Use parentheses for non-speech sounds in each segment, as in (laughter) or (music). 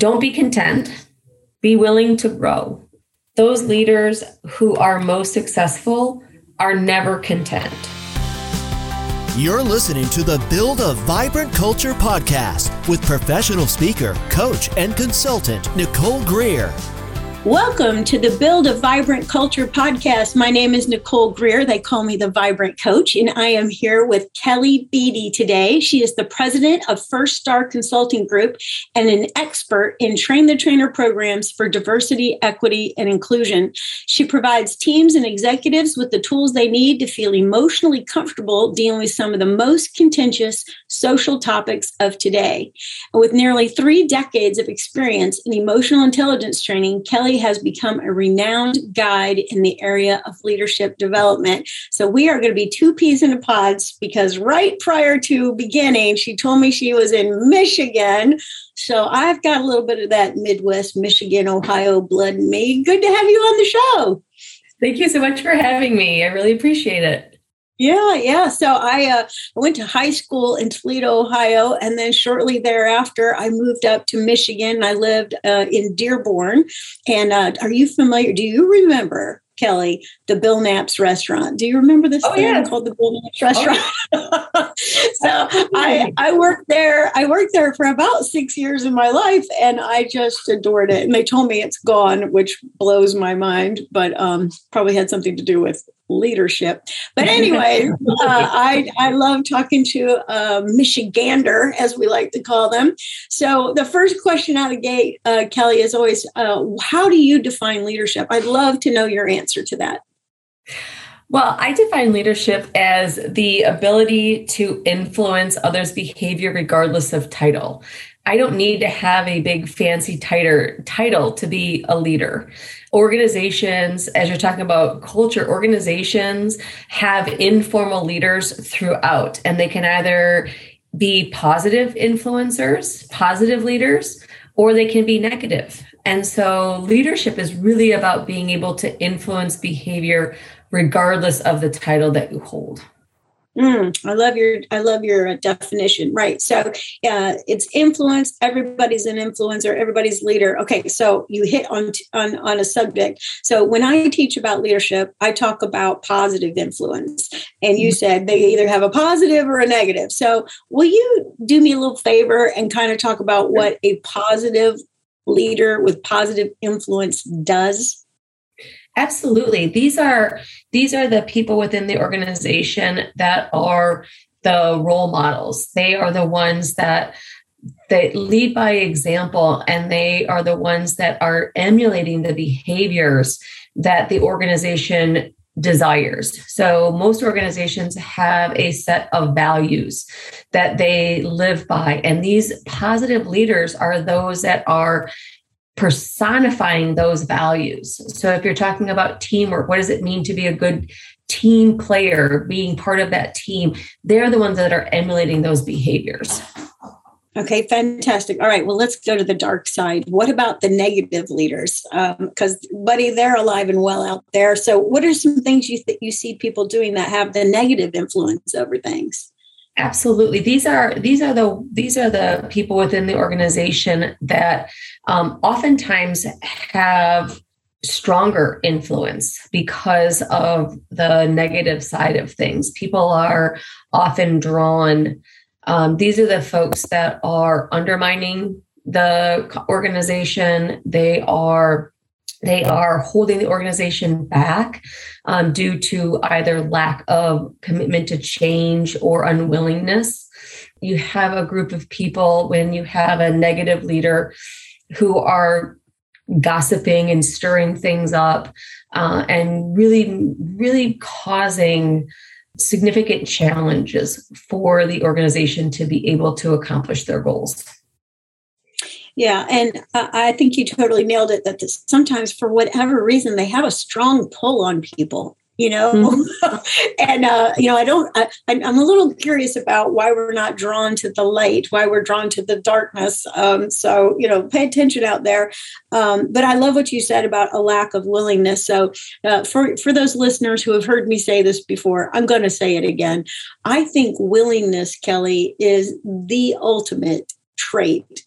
Don't be content, be willing to grow. Those leaders who are most successful are never content. You're listening to the Build a Vibrant Culture podcast with professional speaker, coach, and consultant Nicole Greer. Welcome to the Build a Vibrant Culture podcast. My name is Nicole Greer. They call me the Vibrant Coach, and I am here with Kelly Beatty today. She is the president of First Star Consulting Group and an expert in train the trainer programs for diversity, equity, and inclusion. She provides teams and executives with the tools they need to feel emotionally comfortable dealing with some of the most contentious social topics of today. With nearly three decades of experience in emotional intelligence training, Kelly Kelly has become a renowned guide in the area of leadership development. So we are going to be two peas in a pods because right prior to beginning, she told me she was in Michigan. So I've got a little bit of that Midwest, Michigan, Ohio blood in me. Good to have you on the show. Thank you so much for having me. I really appreciate it. Yeah, yeah. So I uh, went to high school in Toledo, Ohio, and then shortly thereafter, I moved up to Michigan. I lived uh, in Dearborn. And uh, are you familiar? Do you remember Kelly, the Bill Knapp's restaurant. Do you remember this oh, thing yeah. called the Bill Knapp's restaurant? (laughs) Oh. so I, I worked there. I worked there for about six years in my life and I just adored it. And they told me it's gone, which blows my mind, but um, probably had something to do with leadership. But (laughs) anyway, uh, I, I love talking to uh, Michigander, as we like to call them. So the first question out of gate, uh, Kelly, is always, uh, how do you define leadership? I'd love to know your answer to that. Well, I define leadership as the ability to influence others' behavior regardless of title. I don't need to have a big fancy tighter title to be a leader. Organizations, as you're talking about culture, organizations have informal leaders throughout, and they can either be positive influencers, positive leaders, or they can be negative. And so leadership is really about being able to influence behavior regardless of the title that you hold. Mm, I love your I love your uh, definition. Right. So uh, it's influence. Everybody's an influencer. Everybody's leader. Okay. So you hit on on on a subject. So when I teach about leadership, I talk about positive influence, and you said they either have a positive or a negative. So will you do me a little favor and kind of talk about what a positive leader with positive influence does? Absolutely. These are these are the people within the organization that are the role models. They are the ones that they lead by example and they are the ones that are emulating the behaviors that the organization desires. So most organizations have a set of values that they live by and these positive leaders are those that are personifying those values. So if you're talking about teamwork, what does it mean to be a good team player, being part of that team? They're the ones that are emulating those behaviors. Okay, fantastic. All right, well, let's go to the dark side. What about the negative leaders? Because, um, buddy, they're alive and well out there. So, what are some things you you see people doing that have the negative influence over things? Absolutely. These are these are the these are the people within the organization that um, oftentimes have stronger influence because of the negative side of things. People are often drawn. Um, these are the folks that are undermining the organization. They are they are holding the organization back um, due to either lack of commitment to change or unwillingness. You have a group of people when you have a negative leader who are gossiping and stirring things up uh, and really, really causing significant challenges for the organization to be able to accomplish their goals. Yeah, and I think you totally nailed it. That this, sometimes, for whatever reason, they have a strong pull on people. You know, mm-hmm. (laughs) and uh, you know, I don't. I, am a little curious about why we're not drawn to the light, why we're drawn to the darkness. Um, so you know, pay attention out there. Um, but I love what you said about a lack of willingness. So uh, for for those listeners who have heard me say this before, I'm going to say it again. I think willingness, Kelly, is the ultimate trait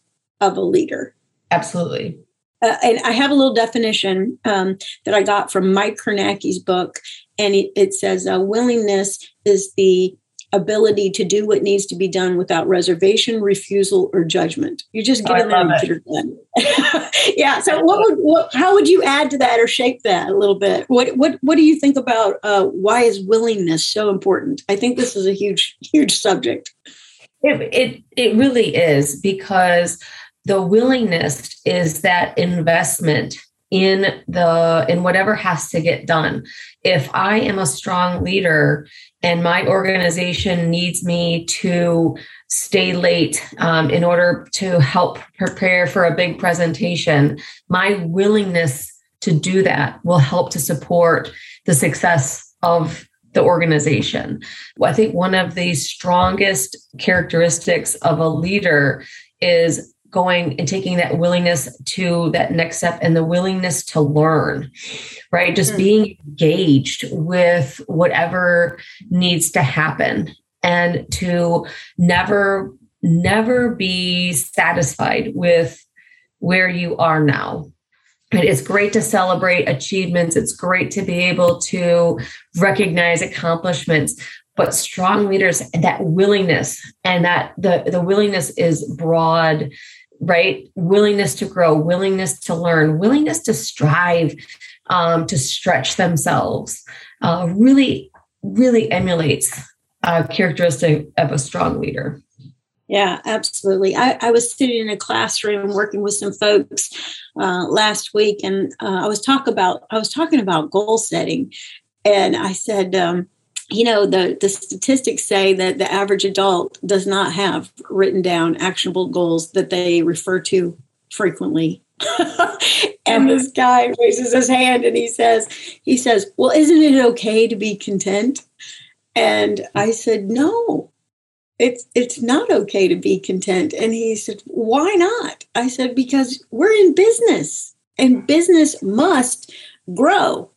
of a leader. Absolutely. Uh, and I have a little definition um, that I got from Mike Kornacki's book, and it, it says uh, willingness is the ability to do what needs to be done without reservation, refusal, or judgment. You just get oh, in there and get it done. (laughs) yeah. So, what would what, how would you add to that or shape that a little bit? What what what do you think about uh, why is willingness so important? I think this is a huge huge subject. It it, it really is because the willingness is that investment in the in whatever has to get done if i am a strong leader and my organization needs me to stay late um, in order to help prepare for a big presentation my willingness to do that will help to support the success of the organization. I think one of the strongest characteristics of a leader is going and taking that willingness to that next step and the willingness to learn, right? Just mm-hmm. being engaged with whatever needs to happen and to never, never be satisfied with where you are now. And it's great to celebrate achievements. It's great to be able to recognize accomplishments, but strong leaders that willingness and that the, the willingness is broad right? Willingness to grow, willingness to learn, willingness to strive, um, to stretch themselves, uh, really, really emulates a characteristic of a strong leader. Yeah, absolutely. I, I, was sitting in a classroom working with some folks uh, last week, and uh, I was talk about I was talking about goal setting, and I said, um, you know the the statistics say that the average adult does not have written down actionable goals that they refer to frequently. (laughs) And this guy raises his hand and he says he says well isn't it okay to be content? And i said no. It's it's not okay to be content. And he said why not? I said because we're in business and business must grow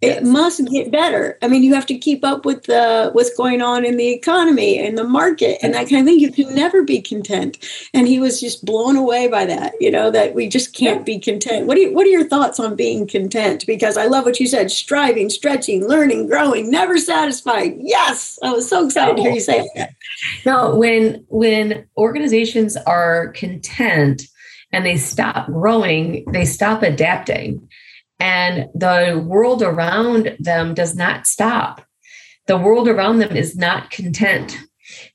it must get better. I mean, you have to keep up with the what's going on in the economy and the market and that kind of thing. You can never be content. And he was just blown away by that. You know that we just can't be content. What are you, what are your thoughts on being content? Because I love what you said: striving, stretching, learning, growing, never satisfied. Yes, I was so excited to hear you say that. No, when when organizations are content and they stop growing, they stop adapting and the world around them does not stop. The world around them is not content.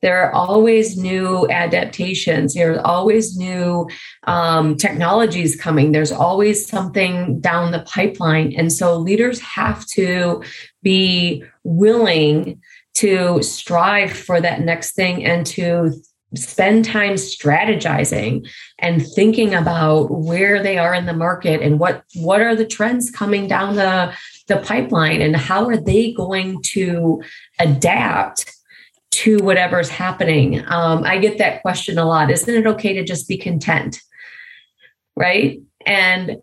There are always new adaptations. There are always new um, technologies coming. There's always something down the pipeline. And so leaders have to be willing to strive for that next thing and to spend time strategizing and thinking about where they are in the market and what what are the trends coming down the the pipeline and how are they going to adapt to whatever's happening. Um, i get that question a lot. Isn't it okay to just be content? Right? And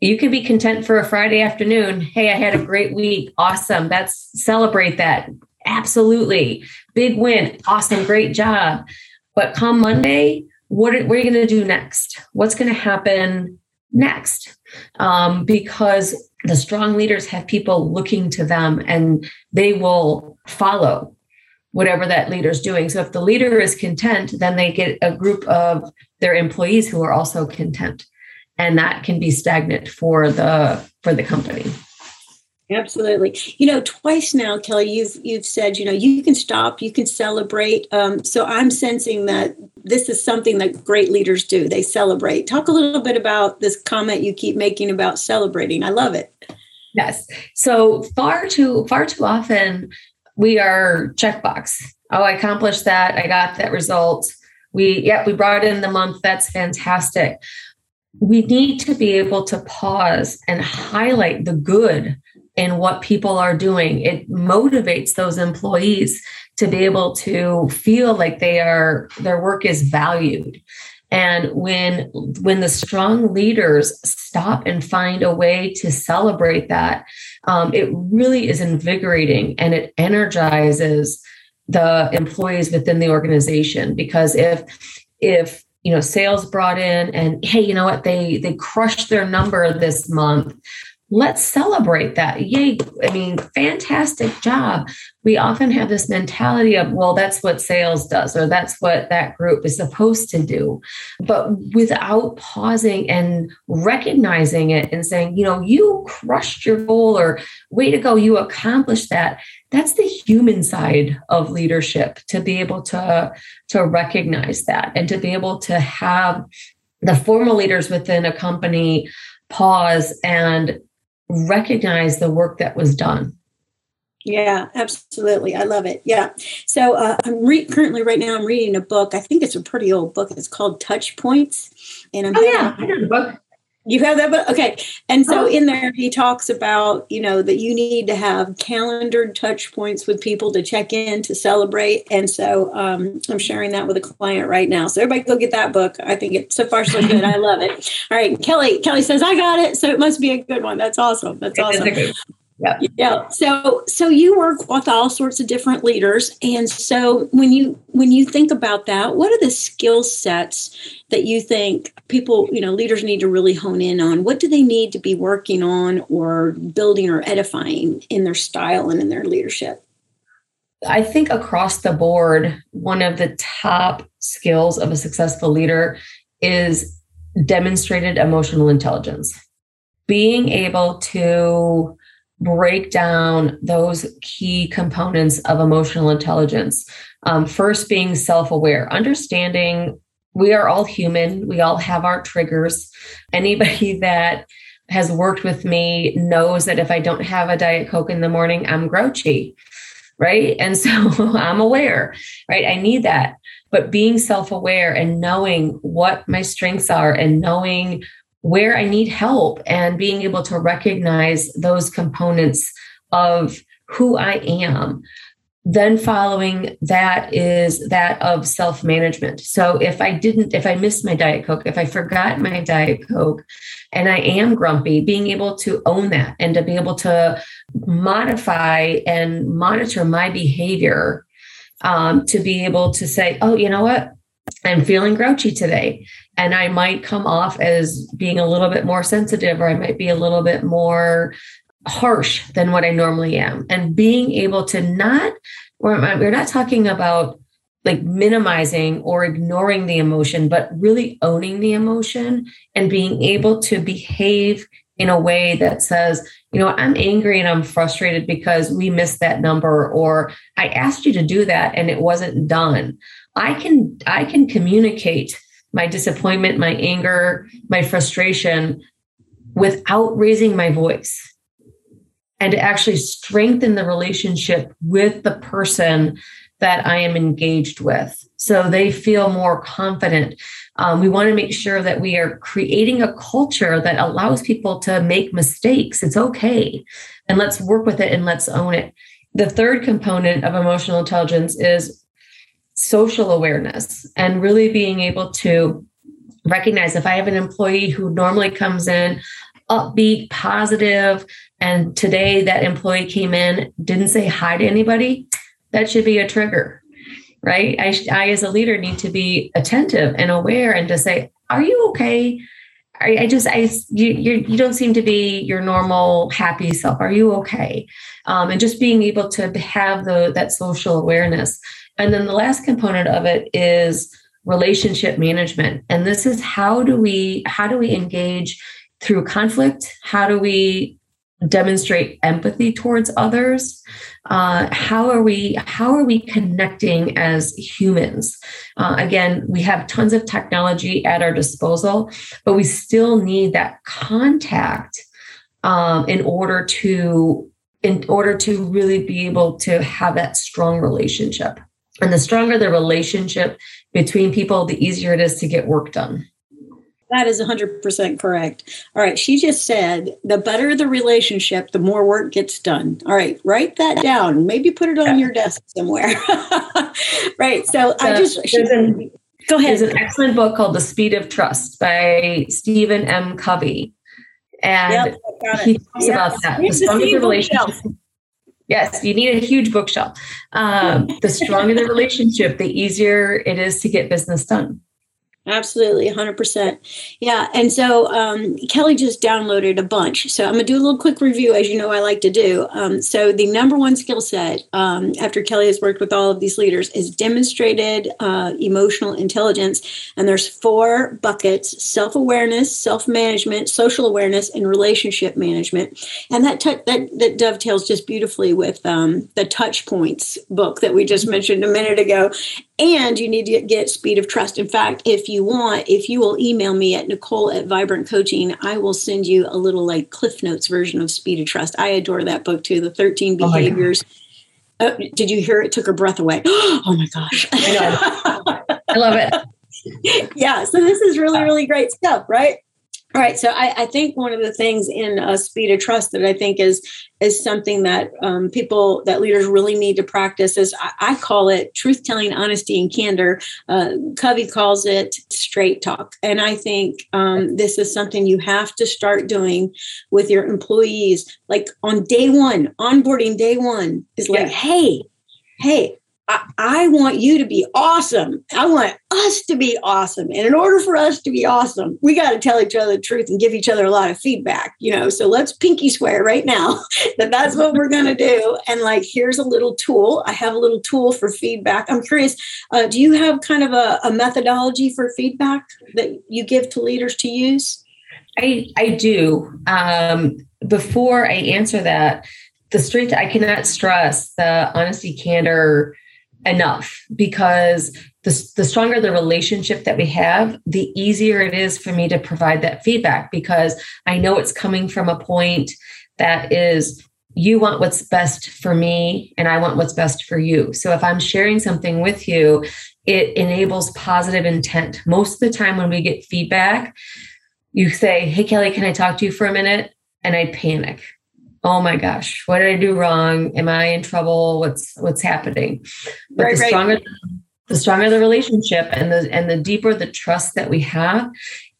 you can be content for a friday afternoon. Hey i had a great week. Awesome. That's celebrate that. Absolutely. Big win. Awesome. Great job but come Monday, what are, what are you going to do next? What's going to happen next? Um, because the strong leaders have people looking to them and they will follow whatever that leader's doing. So if the leader is content, then they get a group of their employees who are also content. And that can be stagnant for the for the company. Absolutely. You know, twice now, Kelly, you've you've said, you know, you can stop, you can celebrate. Um, so I'm sensing that this is something that great leaders do. They celebrate. Talk a little bit about this comment you keep making about celebrating. I love it. Yes. So far too far too often we are checkbox. Oh, I accomplished that. I got that result. We yep, we brought in the month. That's fantastic. We need to be able to pause and highlight the good in what people are doing. It motivates those employees to be able to feel like they are their work is valued. And when when the strong leaders stop and find a way to celebrate that, um, it really is invigorating and it energizes the employees within the organization. Because if if you know sales brought in and hey you know what they they crushed their number this month let's celebrate that. Yay. I mean fantastic job. We often have this mentality of well that's what sales does or that's what that group is supposed to do. But without pausing and recognizing it and saying you know you crushed your goal or way to go you accomplished that that's the human side of leadership to be able to to recognize that and to be able to have the formal leaders within a company pause and recognize the work that was done. Yeah, absolutely. I love it. Yeah. So uh, I'm re- currently right now I'm reading a book. I think it's a pretty old book. It's called Touch Points, and I'm oh yeah, I know the book. You have that book, okay? And so oh. in there he talks about you know that you need to have calendared touch points with people to check in to celebrate. And so um, I'm sharing that with a client right now. So everybody go get that book. I think it's so far so (laughs) good. I love it. All right, Kelly. Kelly says I got it, so it must be a good one. That's awesome. That's awesome. Yeah. Yeah. So so you work with all sorts of different leaders. And so when you when you think about that, what are the skill sets that you think people, you know, leaders need to really hone in on? What do they need to be working on or building or edifying in their style and in their leadership? I think across the board, one of the top skills of a successful leader is demonstrated emotional intelligence. Being able to break down those key components of emotional intelligence. Um, first, being self aware, understanding we are all human, we all have our triggers. Anybody (laughs) that has worked with me knows that if I don't have a Diet Coke in the morning, I'm grouchy, right? And so (laughs) I'm aware, right? I need that. But being self aware and knowing what my strengths are and knowing where I need help and being able to recognize those components of who I am. Then following that is that of self management. So if I didn't, if I missed my Diet Coke, if I forgot my Diet Coke and I am grumpy, being able to own that and to be able to modify and monitor my behavior um, to be able to say, oh, you know what? I'm feeling grouchy today. And I might come off as being a little bit more sensitive, or I might be a little bit more harsh than what I normally am. And being able to not, we're not talking about like minimizing or ignoring the emotion, but really owning the emotion and being able to behave in a way that says, you know, I'm angry and I'm frustrated because we missed that number, or I asked you to do that and it wasn't done. I can I can communicate my disappointment, my anger, my frustration without raising my voice and to actually strengthen the relationship with the person that I am engaged with. So they feel more confident. Um, we want to make sure that we are creating a culture that allows people to make mistakes. It's okay. And let's work with it and let's own it. The third component of emotional intelligence is social awareness and really being able to recognize if I have an employee who normally comes in upbeat, positive, and today that employee came in, didn't say hi to anybody, that should be a trigger, right? I, I as a leader, need to be attentive and aware and to say, Are you okay? I, just, I, you, you, you don't seem to be your normal happy self. Are you okay? Um, and just being able to have the that social awareness and then the last component of it is relationship management. And this is how do we how do we engage through conflict? How do we demonstrate empathy towards others uh, how are we how are we connecting as humans uh, again we have tons of technology at our disposal but we still need that contact um, in order to in order to really be able to have that strong relationship and the stronger the relationship between people, the easier it is to get work done. That is 100% correct. All right. She just said the better the relationship, the more work gets done. All right. Write that down. Maybe put it on your desk somewhere. (laughs) right. So I just. She, an, go ahead. There's an excellent book called The Speed of Trust by Stephen M. Covey. And yep, he talks yep. about that. The stronger the relationship. Yes, you need a huge bookshelf. Um, the stronger the relationship, the easier it is to get business done. Absolutely, 100%. Yeah. And so um, Kelly just downloaded a bunch. So I'm going to do a little quick review, as you know, I like to do. Um, so the number one skill set um, after Kelly has worked with all of these leaders is demonstrated uh, emotional intelligence. And there's four buckets self awareness, self management, social awareness, and relationship management. And that, t- that, that dovetails just beautifully with um, the Touch Points book that we just mentioned a minute ago and you need to get speed of trust. In fact, if you want, if you will email me at Nicole at Vibrant Coaching, I will send you a little like Cliff Notes version of Speed of Trust. I adore that book too, the 13 behaviors. Oh, did you hear it? Took her breath away. (gasps) Oh my gosh. I, (laughs) I love it. yeah. So this is really, really great stuff, right? All right, so I, I, think one of the things in uh, speed of trust that I think is is something that um, people that leaders really need to practice is I, I call it truth telling, honesty, and candor. Uh, Covey calls it straight talk, and I think um, this is something you have to start doing with your employees. Like on day one, onboarding day one is like, yeah. hey, hey, I, want you to be awesome. I want us to be awesome. And in order for us to be awesome, we got to tell each other the truth and give each other a lot of feedback, you know. So let's pinky swear right now (laughs) that that's what we're going to do. And like, here's a little tool. I have a little tool for feedback. I'm curious, uh, do you have kind of a, a methodology for feedback that you give to leaders to use? I, I do. Um, before I answer that, the strength I cannot stress the honesty, candor, enough because the, the stronger the relationship that we have, the easier it is for me to provide that feedback because I know it's coming from a point that is you want what's best for me and I want what's best for you. So if I'm sharing something with you, it enables positive intent. Most of the time when we get feedback, you say, Hey, Kelly, can I talk to you for a minute? And I panic oh my gosh, what did I do wrong? Am I in trouble? What's what's happening? But right, the stronger right. the stronger the relationship and the and the deeper the trust that we have,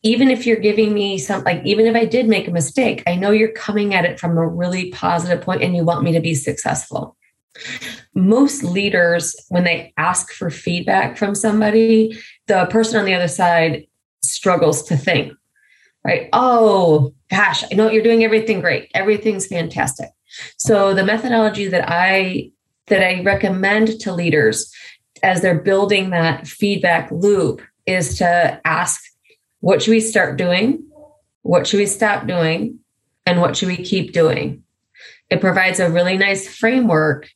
even if you're giving me some like even if I did make a mistake, I know you're coming at it from a really positive point and you want me to be successful. Most leaders, when they ask for feedback from somebody, the person on the other side struggles to think, right? Oh, gosh, I know you're doing everything great. Everything's fantastic. So the methodology that I that I recommend to leaders as they're building that feedback loop is to ask what should we start doing? What should we stop doing? And what should we keep doing? It provides a really nice framework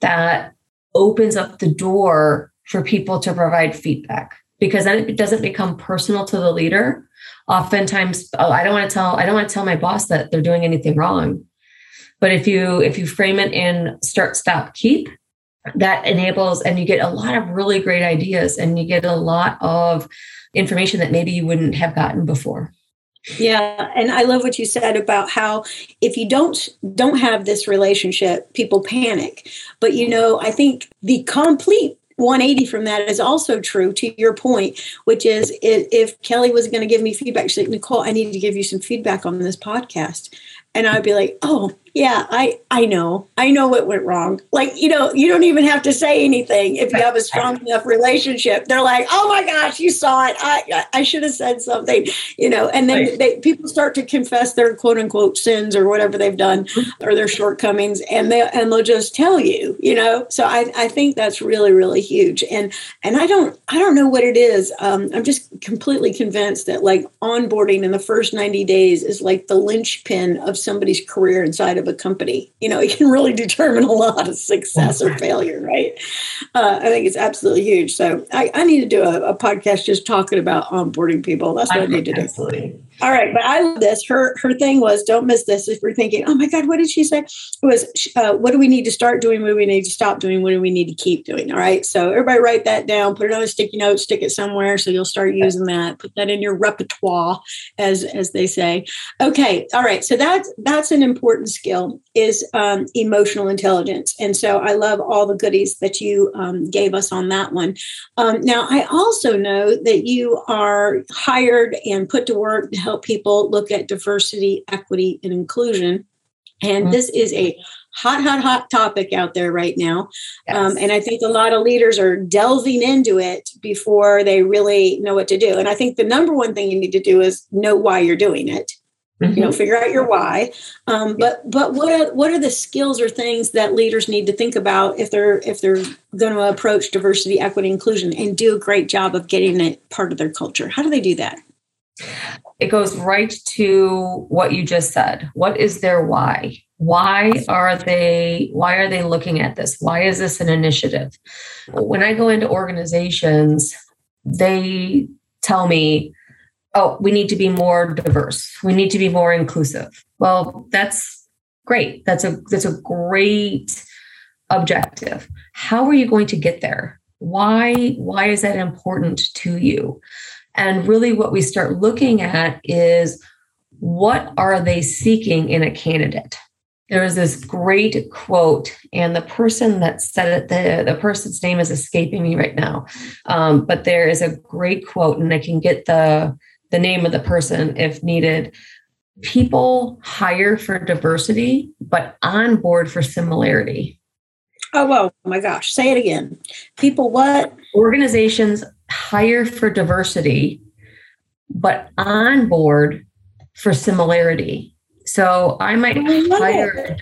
that opens up the door for people to provide feedback because then it doesn't become personal to the leader oftentimes oh, i don't want to tell i don't want to tell my boss that they're doing anything wrong. But if you if you frame it in start stop keep that enables and you get a lot of really great ideas and you get a lot of information that maybe you wouldn't have gotten before. Yeah and i love what you said about how if you don't don't have this relationship people panic. But you know i think the complete 180 from that is also true to your point, which is if Kelly was going to give me feedback, she's like, Nicole, I need to give you some feedback on this podcast. And I'd be like, oh, yeah i i know. I know what went wrong. Like you know you don't even have to say anything if you have a strong (laughs) enough relationship. They're like oh my gosh you saw it. I i should have said something you know and then right. they, people start to confess their quote unquote sins or whatever they've done or their shortcomings and they and they'll just tell you you know? So i i think that's really really huge. And and i don't i don't know what it is. Um, i'm just completely convinced that like onboarding in the first 90 days is like the linchpin of somebody's career inside of a company. You know, (laughs) it can really determine a lot of success or failure, right? Uh, I think it's absolutely huge. So I, I need to do a, a, podcast just talking about onboarding people. That's what I, I need to do. Absolutely. All right, but I love this. Her her thing was don't miss this. If we're thinking, oh my God, what did she say? It was uh, what do we need to start doing? What do we need to stop doing? What do we need to keep doing? All right, so everybody write that down. Put it on a sticky note. Stick it somewhere so you'll start using that. Put that in your repertoire, as as they say. Okay, all right. So that's that's an important skill is um, emotional intelligence, and so I love all the goodies that you um, gave us on that one. Um, now I also know that you are hired and put to work to help people look at diversity, equity, and inclusion. And mm-hmm. this is a hot, hot, hot topic out there right now. Yes. Um, and I think a lot of leaders are delving into it before they really know what to do. And I think the number one thing you need to do is know why you're doing it. Mm-hmm. You know, figure out your why. Um, but but what are what are the skills or things that leaders need to think about if they're if they're going to approach diversity, equity, inclusion, and do a great job of getting it part of their culture? How do they do that? It goes right to what you just said. What is their why? Why are they why are they looking at this? Why is this an initiative? When I go into organizations, they tell me oh, we need to be more diverse. We need to be more inclusive. Well, that's great. That's a that's a great objective. How are you going to get there? Why why is that important to you? And really what we start looking at is what are they seeking in a candidate? There is this great quote, and the person that said it, the, the person's name is escaping me right now. Um, but there is a great quote, and I can get the the name of the person if needed. People hire for diversity, but onboard for similarity. Oh, well, oh my gosh. Say it again. People what? Organizations hire for diversity, but onboard for similarity. So I might I hire.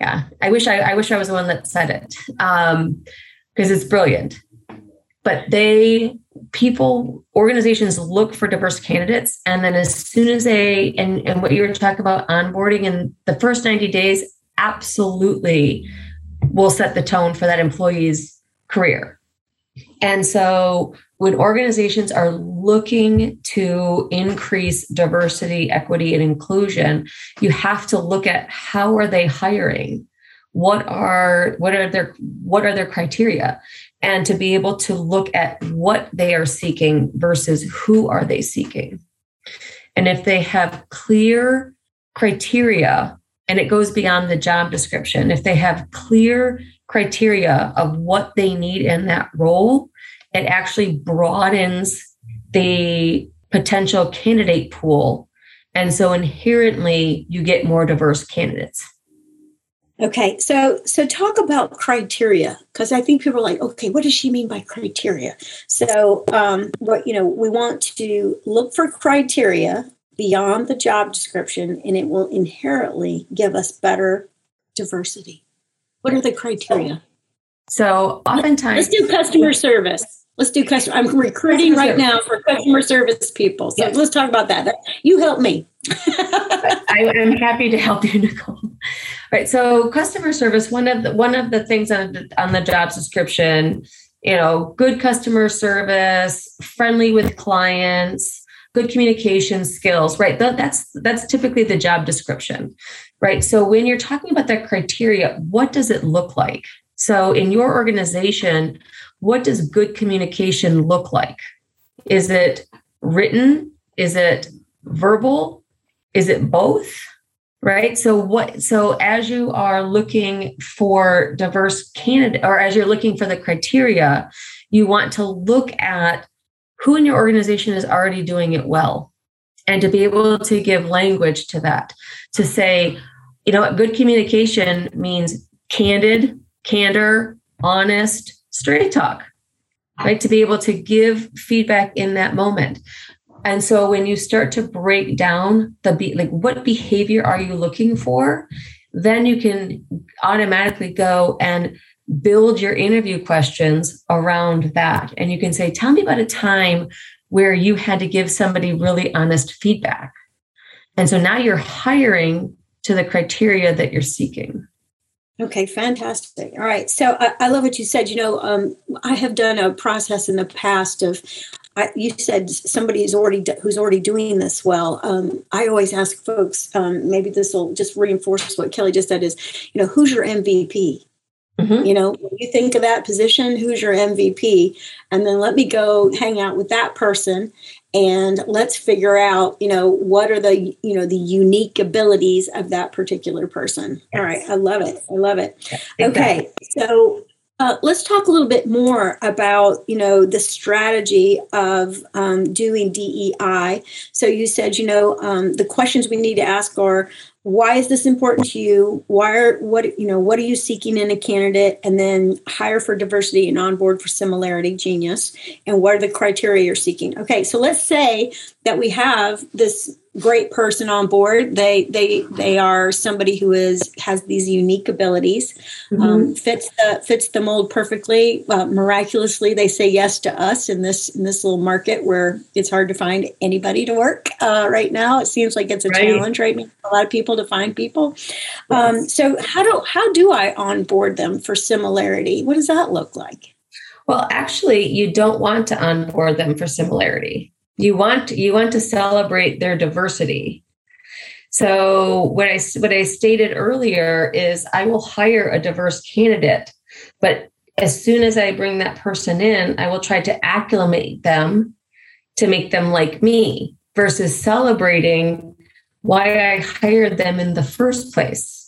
Yeah, I wish I, I wish I was the one that said it because um, it's brilliant. But they people organizations look for diverse candidates and then as soon as they and, and what you were talking about onboarding in the first 90 days absolutely will set the tone for that employee's career and so when organizations are looking to increase diversity equity and inclusion you have to look at how are they hiring? What are what are their what are their criteria? And to be able to look at what they are seeking versus who are they seeking. And if they have clear criteria and it goes beyond the job description if they have clear criteria of what they need in that role it actually broadens the potential candidate pool and so inherently you get more diverse candidates Okay, so so talk about criteria because I think people are like, okay, what does she mean by criteria? So, um, what you know, we want to look for criteria beyond the job description, and it will inherently give us better diversity. What are the criteria? So, oftentimes, let's do customer service. Let's do customer. I'm recruiting right now for customer service people. So yes. let's talk about that. You help me. (laughs) I, am happy to help you, (laughs) Nicole. Right. So customer service, one of the one of the things on the, on the job description, you know, good customer service, friendly with clients, good communication skills, right? That, that's that's typically the job description. Right. So when you're talking about that criteria, what does it look like? So in your organization, what does good communication look like? Is it written? Is it verbal? is it both right so what so as you are looking for diverse candidate or as you're looking for the criteria you want to look at who in your organization is already doing it well? And to be able to give language to that to say you know good communication means candid candor honest straight talk right? To be able to give feedback in that moment. And so when you start to break down the be- like what behavior are you looking for, then you can automatically go and build your interview questions around that. And you can say, tell me about a time where you had to give somebody really honest feedback. And so now you're hiring to the criteria that you're seeking. Okay, fantastic. All right. So I, I, love what you said. You know, um, I have done a process in the past of I, you said somebody who's already who's already doing this well. Um, I always ask folks, um, maybe this will just reinforce what Kelly just said: is you know who's your MVP? Mm-hmm. You know, when you think of that position, who's your MVP? And then let me go hang out with that person and let's figure out, you know, what are the, you know, the unique abilities of that particular person. Yes. All right. I love it. I love it. Exactly. Okay. So Uh, let's talk a little bit more about you know the strategy of um, doing DEI. So you said you know um, the questions we need to ask are why is this important to you? Why are what you know what are you seeking in a candidate? And then hire for diversity and onboard for similarity genius. And what are the criteria you're seeking? Okay so let's say that we have this great person on board. They they they are somebody who is has these unique abilities, mm-hmm. um, fits the fits the mold perfectly. Uh, miraculously, they say yes to us in this in this little market where it's hard to find anybody to work uh, right now. It seems like it's a right. challenge right now. A lot of people to find people. Um, so how do how do I onboard them for similarity? What does that look like? Well, actually, you don't want to onboard them for similarity you want you want to celebrate their diversity. So what i what i stated earlier is i will hire a diverse candidate but as soon as i bring that person in i will try to acclimate them to make them like me versus celebrating why i hired them in the first place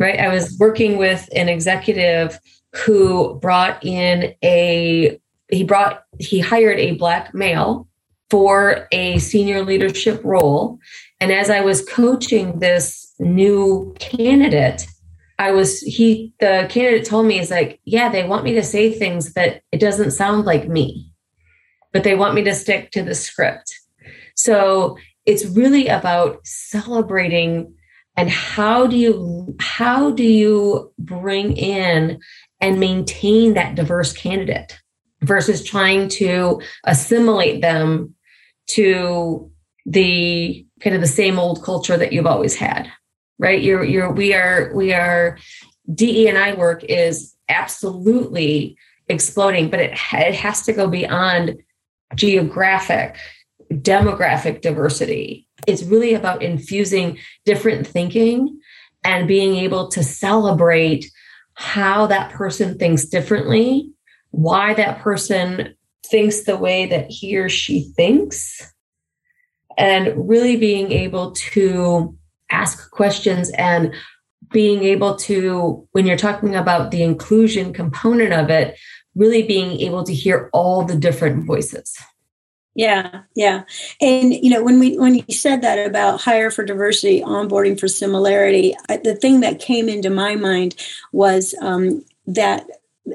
right? I was working with an executive who brought in a he brought he hired a black male for a senior leadership role. And as I was coaching this new candidate, I was, he, the candidate told me, is like, yeah, they want me to say things that it doesn't sound like me, but they want me to stick to the script. So it's really about celebrating and how do you how do you bring in and maintain that diverse candidate versus trying to assimilate them to the kind of the same old culture that you've always had right? You're you're we are we are de and i work is absolutely exploding but it, it has to go beyond geographic demographic diversity. It's really about infusing different thinking and being able to celebrate how that person thinks differently why that person thinks the way that he or she thinks and really being able to ask questions and being able to when you're talking about the inclusion component of it really being able to hear all the different voices. Yeah yeah. And you know when we when you said that about hire for diversity onboarding for similarity I, the thing that came into my mind was um, that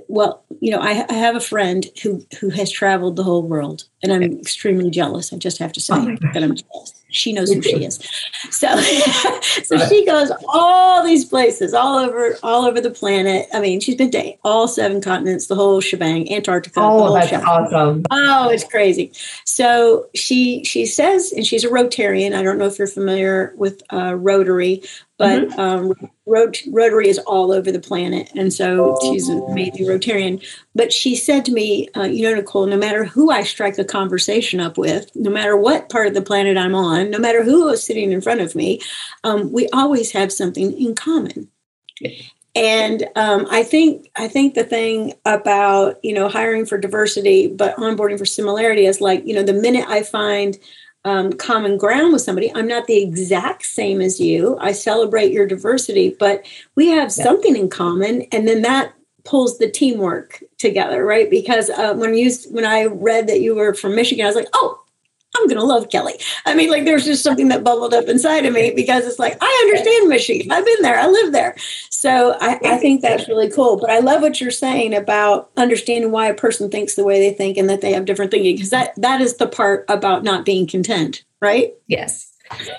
well, you know, I, I, have a friend who who has traveled the whole world, and I'm extremely jealous. I just have to say oh that I'm jealous. She knows who she is. (laughs) So, (laughs) so she goes all these places, all over, all over the planet. I mean, she's been to all seven continents, the whole shebang, Antarctica. Oh, that's shebang. awesome! Oh, it's crazy. So she she says, and she's a Rotarian. I don't know if you're familiar with uh, Rotary, but mm-hmm. um, Rot- Rotary is all over the planet, and so she's an amazing Rotarian. But she said to me, uh, "You know, Nicole, no matter who I strike a conversation up with, no matter what part of the planet I'm on, no matter who is sitting in front of me, um, we always have something in common." And um, I think I think the thing about you know hiring for diversity but onboarding for similarity is like you know the minute I find um, common ground with somebody. I'm not the exact same as you. I celebrate your diversity, but we have yeah. something in common, and then that pulls the teamwork together, right? Because uh, when you when I read that you were from Michigan, I was like, oh, I'm going to love Kelly. I mean, like there's just something that bubbled up inside of me because it's like, I understand Michigan. I've been there. I live there. So I, I, think that's really cool. But I love what you're saying about understanding why a person thinks the way they think and that they have different thinking because that that is the part about not being content, right? Yes.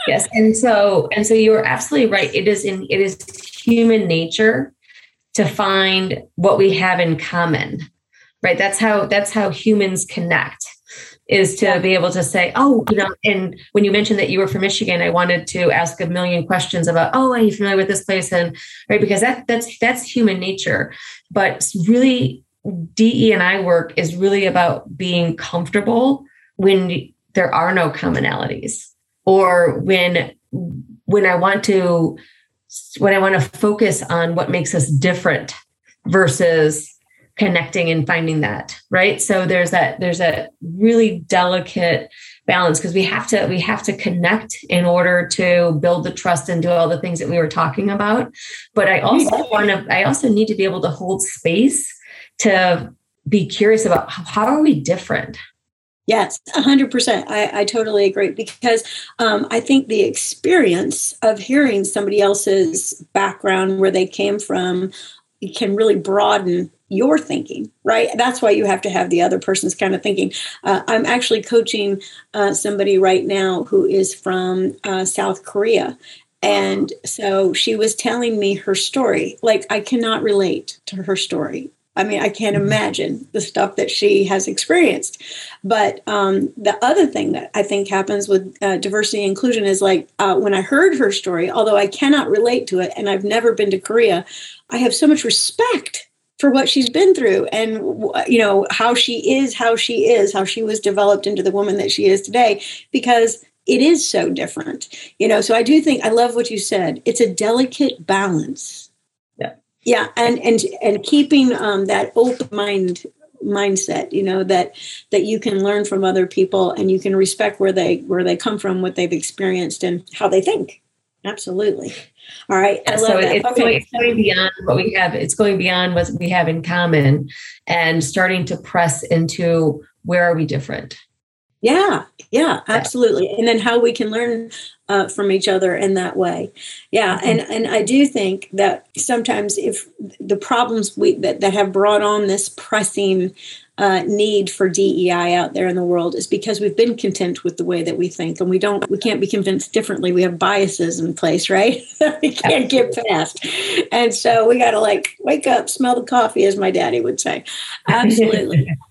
Yes. And so and so you're absolutely right. It is in it is human nature to find what we have in common. Right? That's how that's how humans connect is to be able to say, oh, you know, and when you mentioned that you were from Michigan, I wanted to ask a million questions about, oh, are you familiar with this place? And right, because that that's that's human nature. But really DE and I work is really about being comfortable when there are no commonalities or when when I want to when I want to focus on what makes us different versus connecting and finding that right? So there's that there's a really delicate balance because we have to we have to connect in order to build the trust and do all the things that we were talking about. But i also want to i also need to be able to hold space to be curious about how are we different? Yes, 100%. I, I totally agree because um, I think the experience of hearing somebody else's background, where they came from, can really broaden your thinking, right? That's why you have to have the other person's kind of thinking. Uh, I'm actually coaching uh, somebody right now who is from uh, South Korea. And so she was telling me her story. Like, I cannot relate to her story I mean, I can't mm-hmm. imagine the stuff that she has experienced. But um, the other thing that I think happens with uh, diversity and inclusion is like uh, when I heard her story, although I cannot relate to it and I've never been to Korea, I have so much respect for what she's been through and you know how she is how she is how she was developed into the woman that she is today because it is so different you know? So i do think i love what you said. It's a delicate balance. Yeah. Yeah and and and keeping um, that open mind mindset you know that that you can learn from other people and you can respect where they where they come from what they've experienced and how they think. Absolutely all right I so it's, okay. going, it's going beyond what we have it's going beyond what we have in common and starting to press into where are we different yeah, yeah, absolutely. And then how we can learn uh, from each other in that way. Yeah, mm-hmm. and and I do think that sometimes if the problems we that, that have brought on this pressing uh, need for DEI out there in the world is because we've been content with the way that we think, and we don't we can't be convinced differently. We have biases in place, right? (laughs) we can't get past, and so we got to like wake up, smell the coffee, as my daddy would say. Absolutely. (laughs)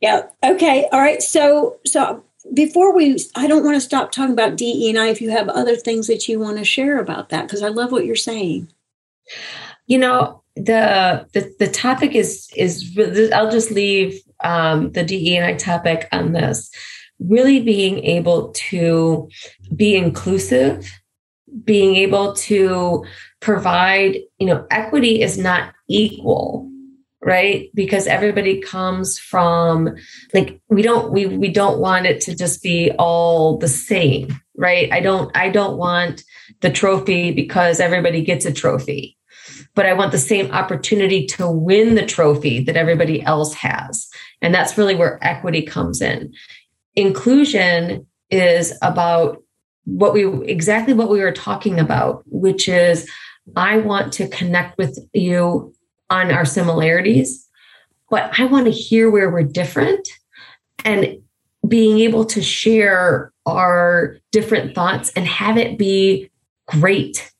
Yeah. Okay. All right. So, so before we, I don't want to stop talking about DEI. If you have other things that you want to share about that, because I love what you're saying. You know, the the, the topic is is I'll just leave um, the DE and I topic on this. Really being able to be inclusive, being able to provide. You know, equity is not equal right because everybody comes from like we don't we we don't want it to just be all the same right i don't i don't want the trophy because everybody gets a trophy but i want the same opportunity to win the trophy that everybody else has and that's really where equity comes in inclusion is about what we exactly what we were talking about which is i want to connect with you on our similarities, but I want to hear where we're different and being able to share our different thoughts and have it be great.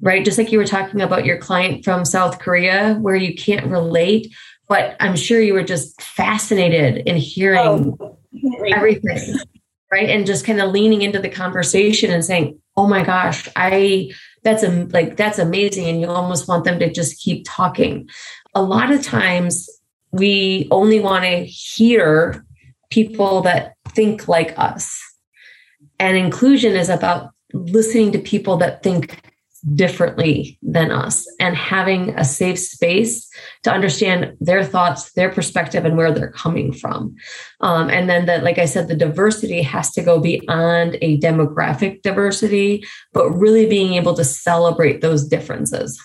Right. Just like you were talking about your client from South Korea, where you can't relate, but I'm sure you were just fascinated in hearing oh, everything. Right. And just kind of leaning into the conversation and saying, oh my gosh, I that's a, like that's amazing and you almost want them to just keep talking a lot of times we only want to hear people that think like us and inclusion is about listening to people that think differently than us and having a safe space to understand their thoughts their perspective and where they're coming from um, and then that like i said the diversity has to go beyond a demographic diversity but really being able to celebrate those differences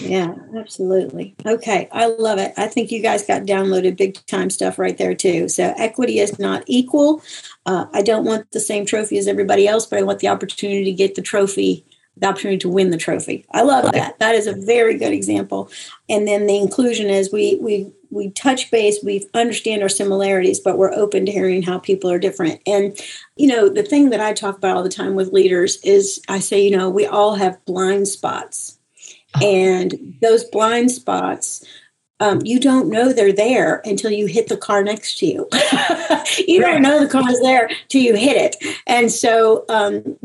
yeah, absolutely. Okay, I love it. I think you guys got downloaded big time stuff right there too. So equity is not equal. Uh, I don't want the same trophy as everybody else, but I want the opportunity to get the trophy the opportunity to win the trophy. I love that. That is a very good example. And then the inclusion is we we we touch base, we understand our similarities, but we're open to hearing how people are different. And you know, the thing that I talk about all the time with leaders is I say, you know, we all have blind spots. Oh. And those blind spots um, you don't know they're there until you hit the car next to you. (laughs) you don't know the car's there till you hit it. And so, um,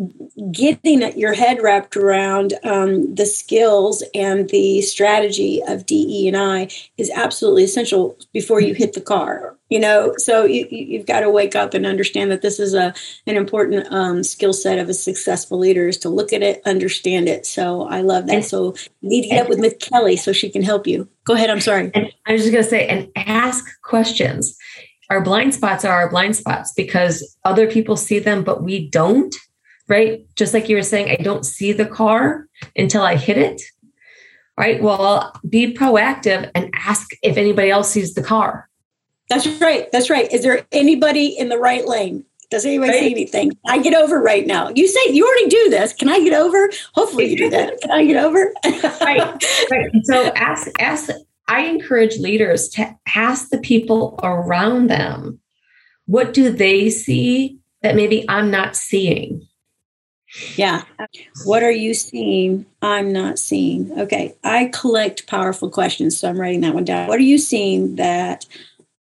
getting your head wrapped around um, the skills and the strategy of DE and I is absolutely essential before you hit the car you know so you, you've got to wake up and understand that this is a an important um, skill set of a successful leader is to look at it understand it. So i love that. So you need to get up with miss kelly so she can help you. Go ahead i'm sorry. And i was just going to say and ask questions. Our blind spots are our blind spots because other people see them but we don't right? Just like you were saying i don't see the car until i hit it right? Well, be proactive and ask if anybody else sees the car. That's right. That's right. Is there anybody in the right lane? Does anybody right. see anything? Can I get over right now? You say you already do this. Can I get over? Hopefully you do that. Can I get over? right. (laughs) Right. So ask ask I encourage leaders to ask the people around them, what do they see that maybe I'm not seeing? Yeah. What are you seeing? I'm not seeing. Okay. I collect powerful questions. So I'm writing that one down. What are you seeing that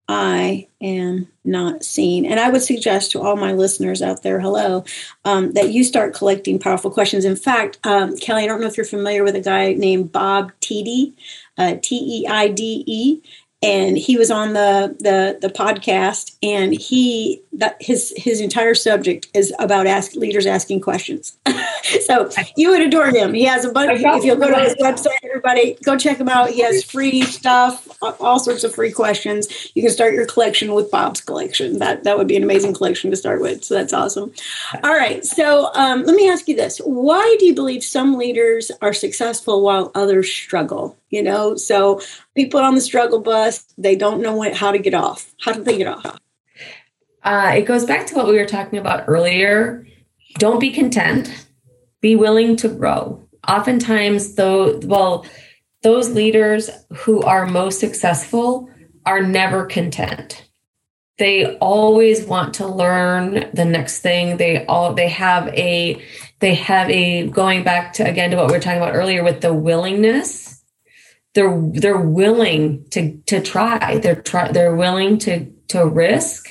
I am not seen. And I would suggest to all my listeners out there, hello, um, that you start collecting powerful questions. In fact, um, Kelly, I don't know if you're familiar with a guy named Bob Teide, uh, T E I D E and he was on the the the podcast and he that his his entire subject is about ask leaders asking questions. (laughs) So you would adore him. He has a bunch if you'll go to his website everybody go check him out. He has free stuff all sorts of free questions. You can start your collection with bob's collection. That that would be an amazing collection to start with. So that's awesome. All right. So um, let me ask you this. Why do you believe some leaders are successful while others struggle you know? So people on the struggle bus they don't know what, how to get off. How do they get off? Uh, it goes back to what we were talking about earlier. Don't be content. Be willing to grow. Oftentimes though well those leaders who are most successful are never content. They always want to learn the next thing. They all they have a they have a going back to again to what we were talking about earlier with the willingness they're they're willing to to try. They're try they're willing to to risk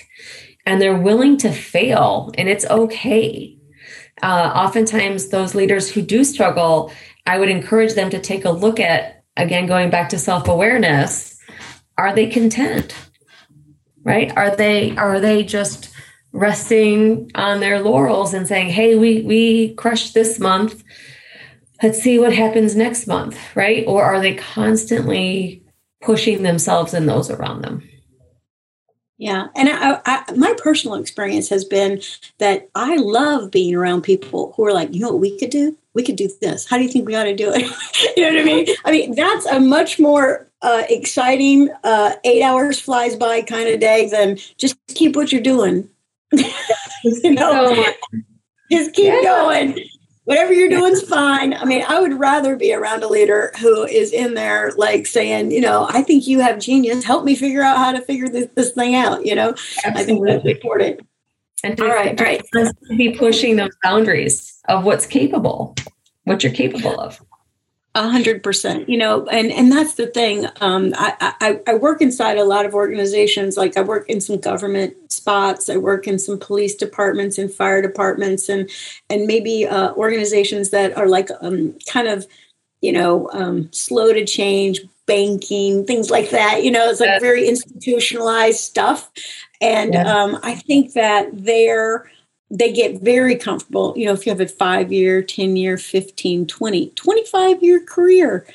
and they're willing to fail and it's okay. Uh, oftentimes those leaders who do struggle i would encourage them to take a look at again going back to self-awareness are they content? Right? Are they are they just resting on their laurels and saying hey we we crushed this month let's see what happens next month, right? Or are they constantly pushing themselves and those around them? Yeah. And I, I, my personal experience has been that I love being around people who are like, you know what we could do? We could do this. How do you think we ought to do it? (laughs) you know what I mean? I mean, that's a much more uh, exciting uh, eight hours flies by kind of day than just keep what you're doing. (laughs) you know, just keep yeah. going whatever you're doing is fine. I mean, I would rather be around a leader who is in there, like saying, you know, I think you have genius. Help me figure out how to figure this, this thing out. You know, Absolutely. I think that's important. And all right, all right. be pushing those boundaries of what's capable, what you're capable of. A hundred percent, you know, and and that's the thing. Um, I, I I work inside a lot of organizations. Like I work in some government spots. I work in some police departments and fire departments, and and maybe uh, organizations that are like um, kind of, you know, um, slow to change, banking, things like that. You know, it's like very institutionalized stuff, and yeah. um, I think that they're they get very comfortable. You know, if you have a five year, 10 year, 15, 20, 25 year career,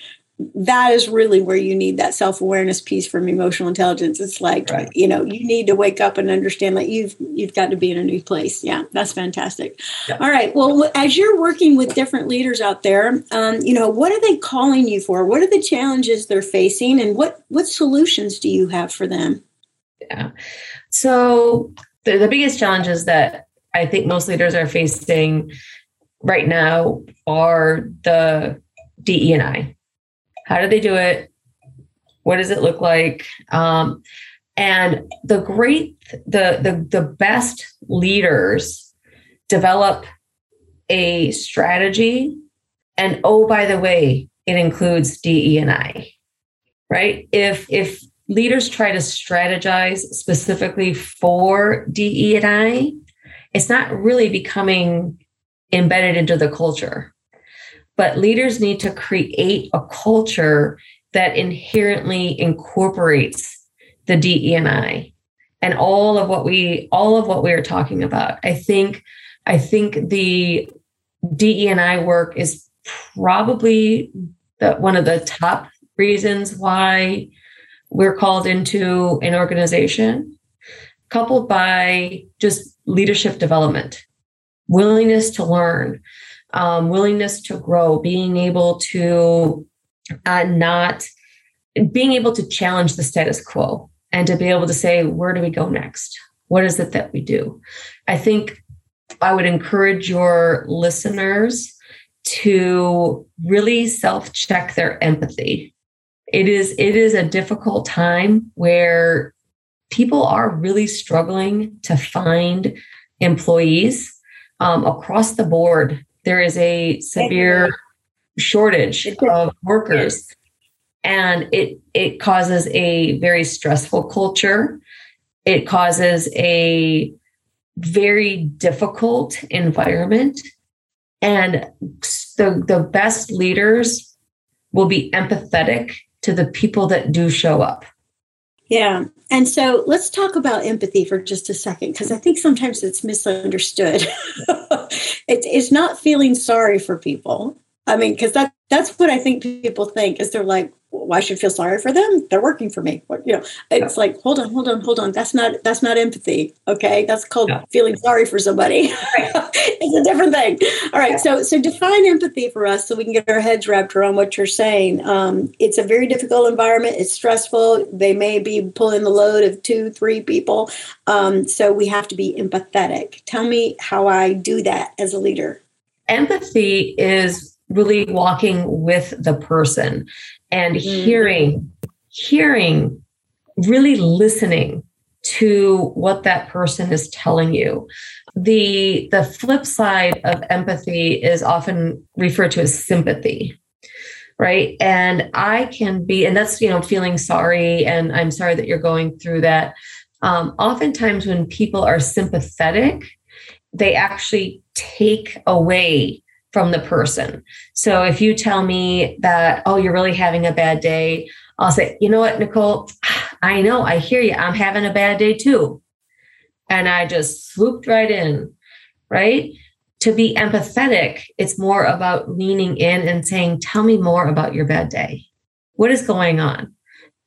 that is really where you need that self-awareness piece from emotional intelligence. It's like right. you know you need to wake up and understand that you've you've got to be in a new place. Yeah that's fantastic. Yeah. all right well as you're working with different leaders out there um, you know what are they calling you for? What are the challenges they're facing? And what what solutions do you have for them? Yeah. So the, the biggest challenges that I think most leaders are facing right now are the DE and I. How do they do it? What does it look like? Um, and the great, the, the the best leaders develop a strategy. And oh, by the way, it includes DE and I. Right? If if leaders try to strategize specifically for DE and I, it's not really becoming embedded into the culture. But leaders need to create a culture that inherently incorporates the DEI and all of what we all of what we are talking about. I think I think the DEI work is probably the, one of the top reasons why we're called into an organization, coupled by just leadership development, willingness to learn, um, willingness to grow, being able to uh, not being able to challenge the status quo and to be able to say, where do we go next? What is it that we do? I think I would encourage your listeners to really self check their empathy. It is it is a difficult time where people are really struggling to find employees um, across the board. There is a severe shortage of workers, and it it causes a very stressful culture. It causes a very difficult environment, and the the best leaders will be empathetic to the people that do show up. Yeah. And so let's talk about empathy for just a second, because I think sometimes it's misunderstood. (laughs) it, it's not feeling sorry for people. I mean, because that that's what I think people think is they're like, well, I should feel sorry for them. They're working for me. You know, it's yeah. like, hold on, hold on, hold on. That's not that's not empathy. Okay, that's called yeah. feeling sorry for somebody. (laughs) (laughs) it's a different thing. All right, yeah. so so define empathy for us so we can get our heads wrapped around what you're saying. Um, it's a very difficult environment. It's stressful. They may be pulling the load of two, three people. Um, so we have to be empathetic. Tell me how I do that as a leader. Empathy is really walking with the person and mm-hmm. hearing, hearing, really listening to what that person is telling you. The the flip side of empathy is often referred to as sympathy. Right. And I can be, and that's, you know, feeling sorry. And I'm sorry that you're going through that. Um, oftentimes, when people are sympathetic, they actually take away from the person. So if you tell me that, oh, you're really having a bad day, I'll say, you know what, Nicole, I know, I hear you. I'm having a bad day too. And I just swooped right in, right? To be empathetic, it's more about leaning in and saying, tell me more about your bad day. What is going on?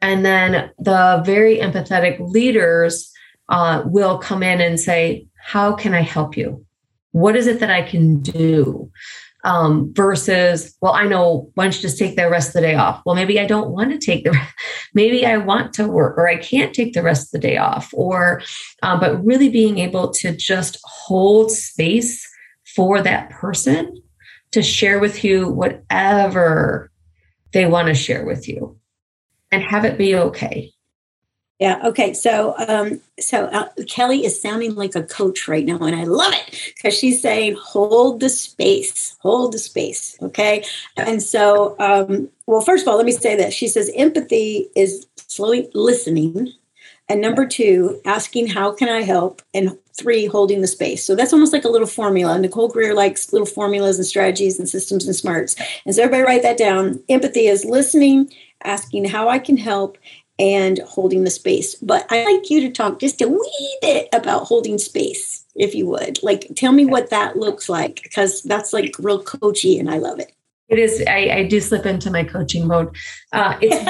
And then the very empathetic leaders uh, will come in and say, how can I help you? What is it that I can do? Um, versus, well, I know why don't you just take the rest of the day off? Well, maybe I don't want to take the, (laughs) maybe I want to work or I can't take the rest of the day off. Or, um, but really being able to just hold space for that person to share with you whatever they want to share with you and have it be okay. Yeah. Okay. So, um, so uh, Kelly is sounding like a coach right now, and I love it because she's saying, "Hold the space, hold the space." Okay. And so, um, well, first of all, let me say that she says empathy is slowly listening, and number two, asking how can I help, and three, holding the space. So that's almost like a little formula. Nicole Greer likes little formulas and strategies and systems and smarts. And so everybody write that down. Empathy is listening, asking how I can help, and holding the space. But I'd like you to talk just a wee bit about holding space, if you would. Like, tell me what that looks like, because that's like real coachy and I love it. It is. I, I do slip into my coaching mode. Uh, it's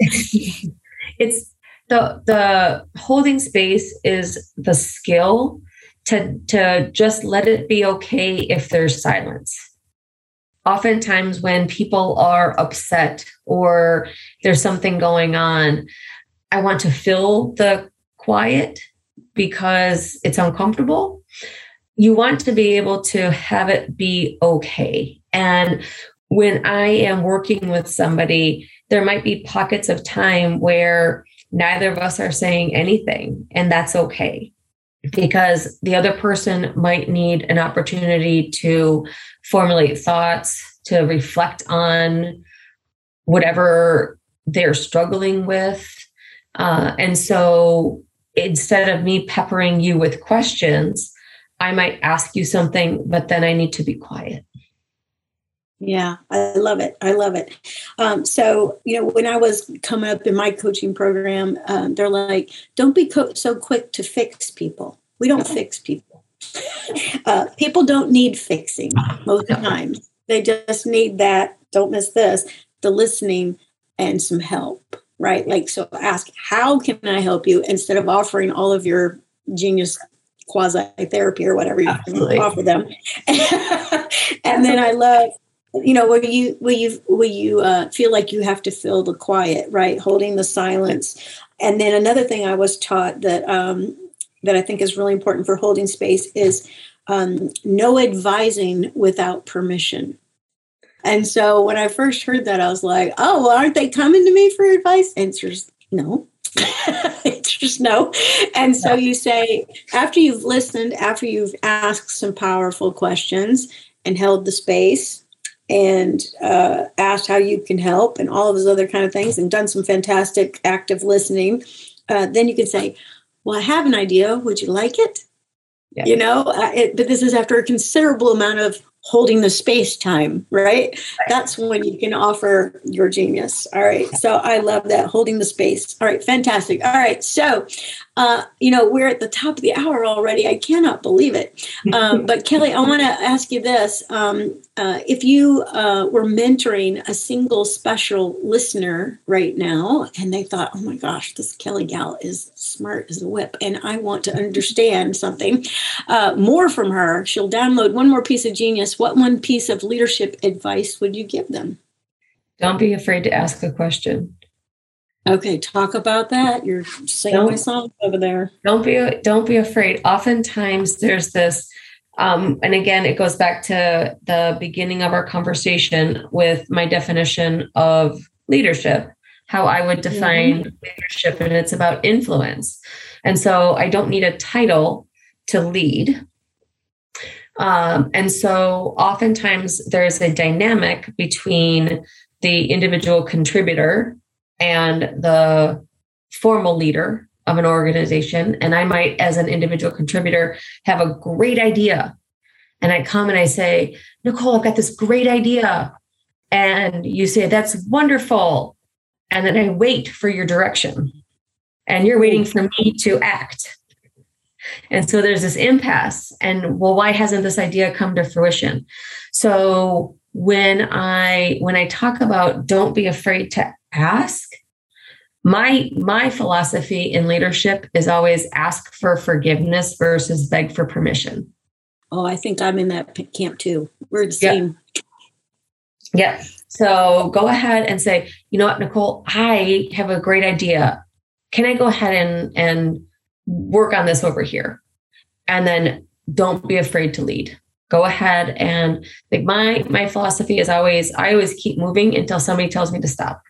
(laughs) really, it's the the holding space is the skill to to just let it be okay if there's silence oftentimes when people are upset or there's something going on, I want to fill the quiet because it's uncomfortable. You want to be able to have it be okay. And when I am working with somebody, there might be pockets of time where neither of us are saying anything, and that's okay because the other person might need an opportunity to formulate thoughts, to reflect on whatever they're struggling with. Uh, and so instead of me peppering you with questions, I might ask you something, but then I need to be quiet. Yeah, I love it. I love it. Um, so, you know, when I was coming up in my coaching program, um, they're like, don't be co- so quick to fix people. We don't fix people. (laughs) Uh, people don't need fixing most of the times. They just need that, don't miss this, the listening and some help, right? Like, so ask, how can I help you instead of offering all of your genius quasi therapy or whatever you offer them. (laughs) and then I love you know, will you will you will you uh, feel like you have to fill the quiet, right? Holding the silence. And then another thing I was taught that um, that I think is really important for holding space is um, no advising without permission. And so when I first heard that, I was like, oh, well, aren't they coming to me for advice? Answers no. (laughs) Answers no. And so you say, after you've listened, after you've asked some powerful questions and held the space and uh, asked how you can help and all of those other kind of things and done some fantastic active listening, uh, then you can say, well, I have an idea. Would you like it? Yeah. You know, uh, it, but this is after a considerable amount of holding the space time, right? right? That's when you can offer your genius. All right. So I love that holding the space. All right. Fantastic. All right. So, uh, you know, we're at the top of the hour already. I cannot believe it. Um, but (laughs) Kelly, I want to ask you this. Um, uh, if you uh, were mentoring a single special listener right now and they thought, oh my gosh, this Kelly gal is smart as a whip and I want to understand something uh, more from her, she'll download one more piece of genius. What one piece of leadership advice would you give them? Don't be afraid to ask a question. Okay, talk about that. You're singing my song over there. Don't be don't be afraid. Oftentimes there's this um, and again, it goes back to the beginning of our conversation with my definition of leadership, how I would define mm-hmm. leadership, and it's about influence. And so I don't need a title to lead. Um, and so oftentimes there's a dynamic between the individual contributor and the formal leader of an organization. And i might as an individual contributor have a great idea. And i come and i say nicole i've got this great idea. And you say that's wonderful. And then i wait for your direction. And you're waiting for me to act. And so there's this impasse. And well why hasn't this idea come to fruition? So when i when i talk about don't be afraid to ask my my philosophy in leadership is always ask for forgiveness versus beg for permission. Oh i think i'm in that camp too. We're the same. Yeah. So go ahead and say you know what nicole? I have a great idea. Can i go ahead and and work on this over here? And then don't be afraid to lead. Go ahead and like my my philosophy is always i always keep moving until somebody tells me to stop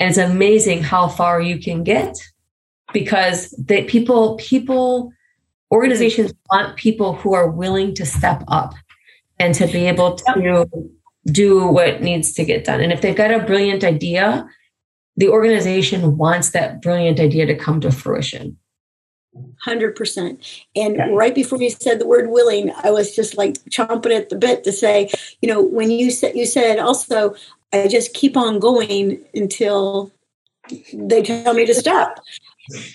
and it's amazing how far you can get because the people people organizations want people who are willing to step up and to be able to do what needs to get done. And if they've got a brilliant idea the organization wants that brilliant idea to come to fruition. 100% and yeah. right before you said the word willing i was just like chomping at the bit to say you know when you said you said also I just keep on going until they tell me to stop.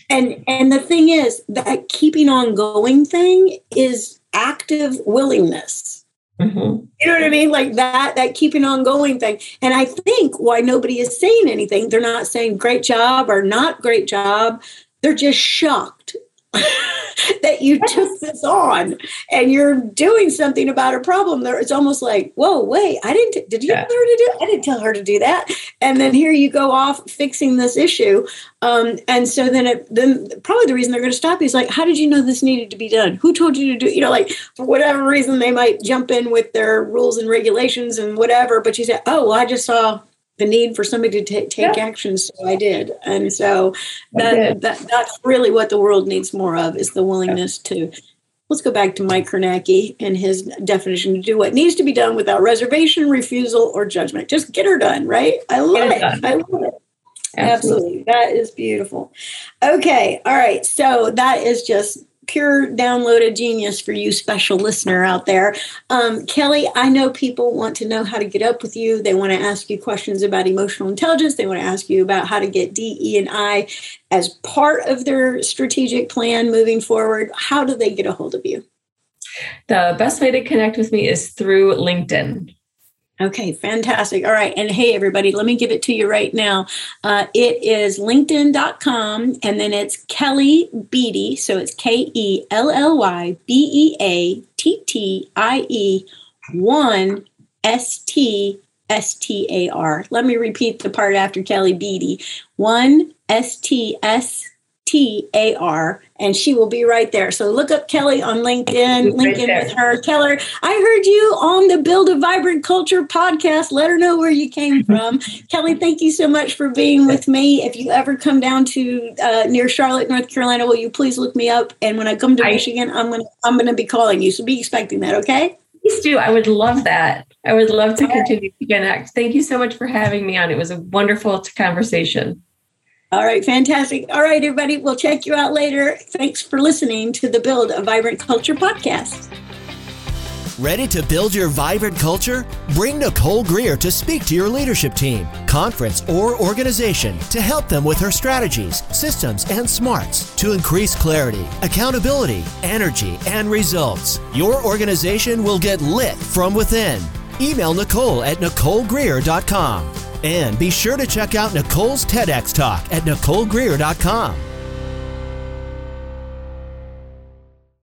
And and the thing is that keeping on going thing is active willingness. Mm-hmm. You know what I mean? Like that, that keeping on going thing. And I think why nobody is saying anything, they're not saying great job or not great job. They're just shocked (laughs) that you took this on and you're doing something about a problem there. It's almost like whoa wait i didn't did you yeah. tell her to do i didn't tell her to do that. And then here you go off fixing this issue. Um, and so then it, then probably the reason they're going to stop you is like how did you know this needed to be done? Who told you to do you know like for whatever reason they might jump in with their rules and regulations and whatever but you say oh well i just saw the need for somebody to t- take yeah. action so i did and so that, that that's really what the world needs more of is the willingness yeah. to let's go back to mike Kernacki and his definition to do what needs to be done without reservation refusal or judgment just get her done right i love it, it. i love it Absolutely. Absolutely. That is beautiful. Okay. All right. So that is just pure downloaded genius for you special listener out there. Um, kelly i know people want to know how to get up with you. They want to ask you questions about emotional intelligence. They want to ask you about how to get de and i as part of their strategic plan moving forward. How do they get a hold of you? The best way to connect with me is through linkedin Okay, fantastic. All right. And hey, everybody, let me give it to you right now. Uh, it is linkedin.com and then it's Kelly Beattie. So it's K E L L Y B E A T T I E 1 S T S T A R. Let me repeat the part after Kelly Beattie. One S T S T A R, and she will be right there. So look up Kelly on LinkedIn, link in with her. Tell her, I heard you on the Build a Vibrant Culture podcast. Let her know where you came (laughs) from. Kelly, thank you so much for being with me. If you ever come down to uh, near Charlotte, North Carolina, will you please look me up? And when I come to I, Michigan, I'm gonna I'm gonna be calling you. So be expecting that, okay? Please do. I would love that. I would love to continue to connect. Thank you so much for having me on. It was a wonderful conversation. All right, fantastic. All right, everybody, we'll check you out later. Thanks for listening to the Build a Vibrant Culture podcast. Ready to build your vibrant culture? Bring Nicole Greer to speak to your leadership team, conference, or organization to help them with her strategies, systems, and smarts to increase clarity, accountability, energy, and results. Your organization will get lit from within. Email Nicole at NicoleGreer.com. And be sure to check out Nicole's TEDx Talk at NicoleGreer.com.